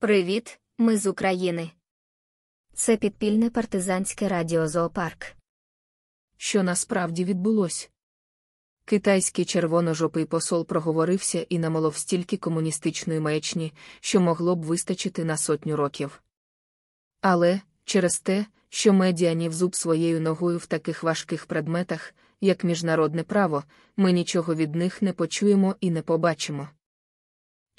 Привіт, ми з України. Це підпільне партизанське радіо Зоопарк. Що насправді відбулось? Китайський червоножопий посол проговорився і намолов стільки комуністичної маячні, що могло б вистачити на сотню років. Але, через те, що медіа ні зуб своєю ногою в таких важких предметах, як міжнародне право, ми нічого від них не почуємо і не побачимо.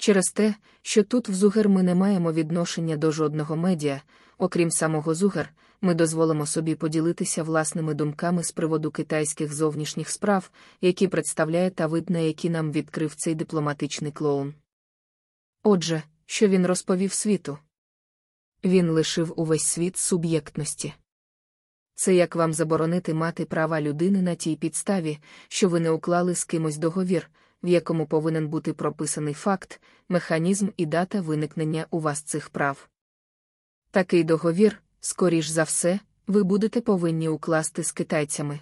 Через те, що тут в Зугер ми не маємо відношення до жодного медіа, окрім самого Зугер, ми дозволимо собі поділитися власними думками з приводу китайських зовнішніх справ, які представляє та вид, на які нам відкрив цей дипломатичний клоун. Отже, що він розповів світу? Він лишив увесь світ суб'єктності. Це як вам заборонити мати права людини на тій підставі, що ви не уклали з кимось договір, в якому повинен бути прописаний факт, механізм і дата виникнення у вас цих прав. Такий договір, скоріш за все, ви будете повинні укласти з китайцями.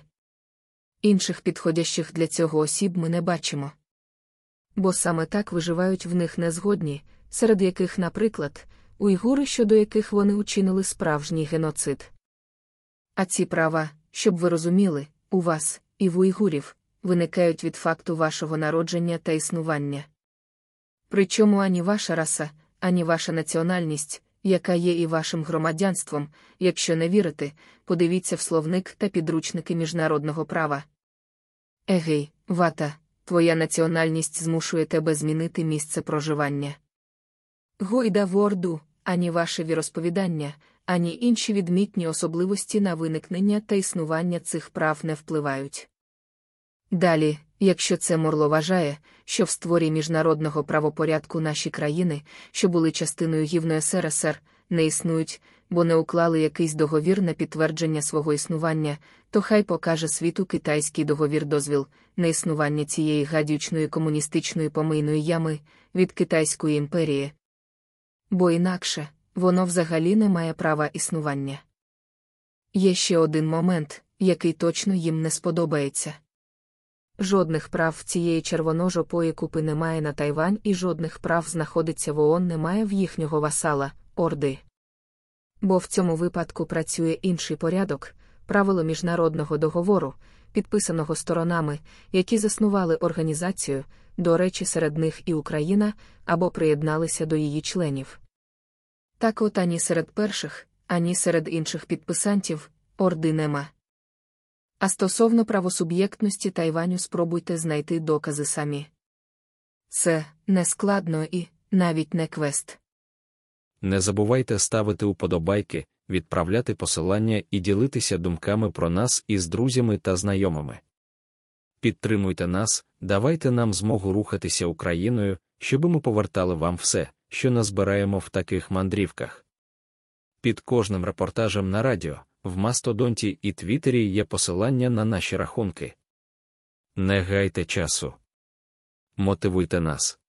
Інших підходящих для цього осіб ми не бачимо. Бо саме так виживають в них незгодні, серед яких, наприклад, уйгури, щодо яких вони учинили справжній геноцид. А ці права, щоб ви розуміли, у вас, і в уйгурів, виникають від факту вашого народження та існування. Причому ані ваша раса, ані ваша національність, яка є і вашим громадянством, якщо не вірите, подивіться в словник та підручники міжнародного права. Егей, вата, твоя національність змушує тебе змінити місце проживання. Гойда в Орду, ані ваше віросповідання, ані інші відмітні особливості на виникнення та існування цих прав не впливають. Далі, якщо це Морло вважає, що в створі міжнародного правопорядку наші країни, що були частиною гівної СРСР, не існують, бо не уклали якийсь договір на підтвердження свого існування, то хай покаже світу китайський договір дозвіл на існування цієї гадючної комуністичної помийної ями від Китайської імперії. Бо інакше воно взагалі не має права існування. Є ще один момент, який точно їм не сподобається. Жодних прав цієї червоножопої купи немає на Тайвань і жодних прав знаходиться в ООН немає в їхнього васала, Орди. Бо в цьому випадку працює інший порядок, правило міжнародного договору, підписаного сторонами, які заснували організацію, до речі, серед них і Україна, або приєдналися до її членів. Так от ані серед перших, ані серед інших підписантів, Орди нема. А стосовно правосуб'єктності Тайваню спробуйте знайти докази самі. Це не складно і навіть не квест. Не забувайте ставити уподобайки, відправляти посилання і ділитися думками про нас із друзями та знайомими. Підтримуйте нас, давайте нам змогу рухатися Україною, щоби ми повертали вам все, що назбираємо в таких мандрівках. Під кожним репортажем на радіо, в Мастодонті і Твіттері є посилання на наші рахунки. Не гайте часу. Мотивуйте нас.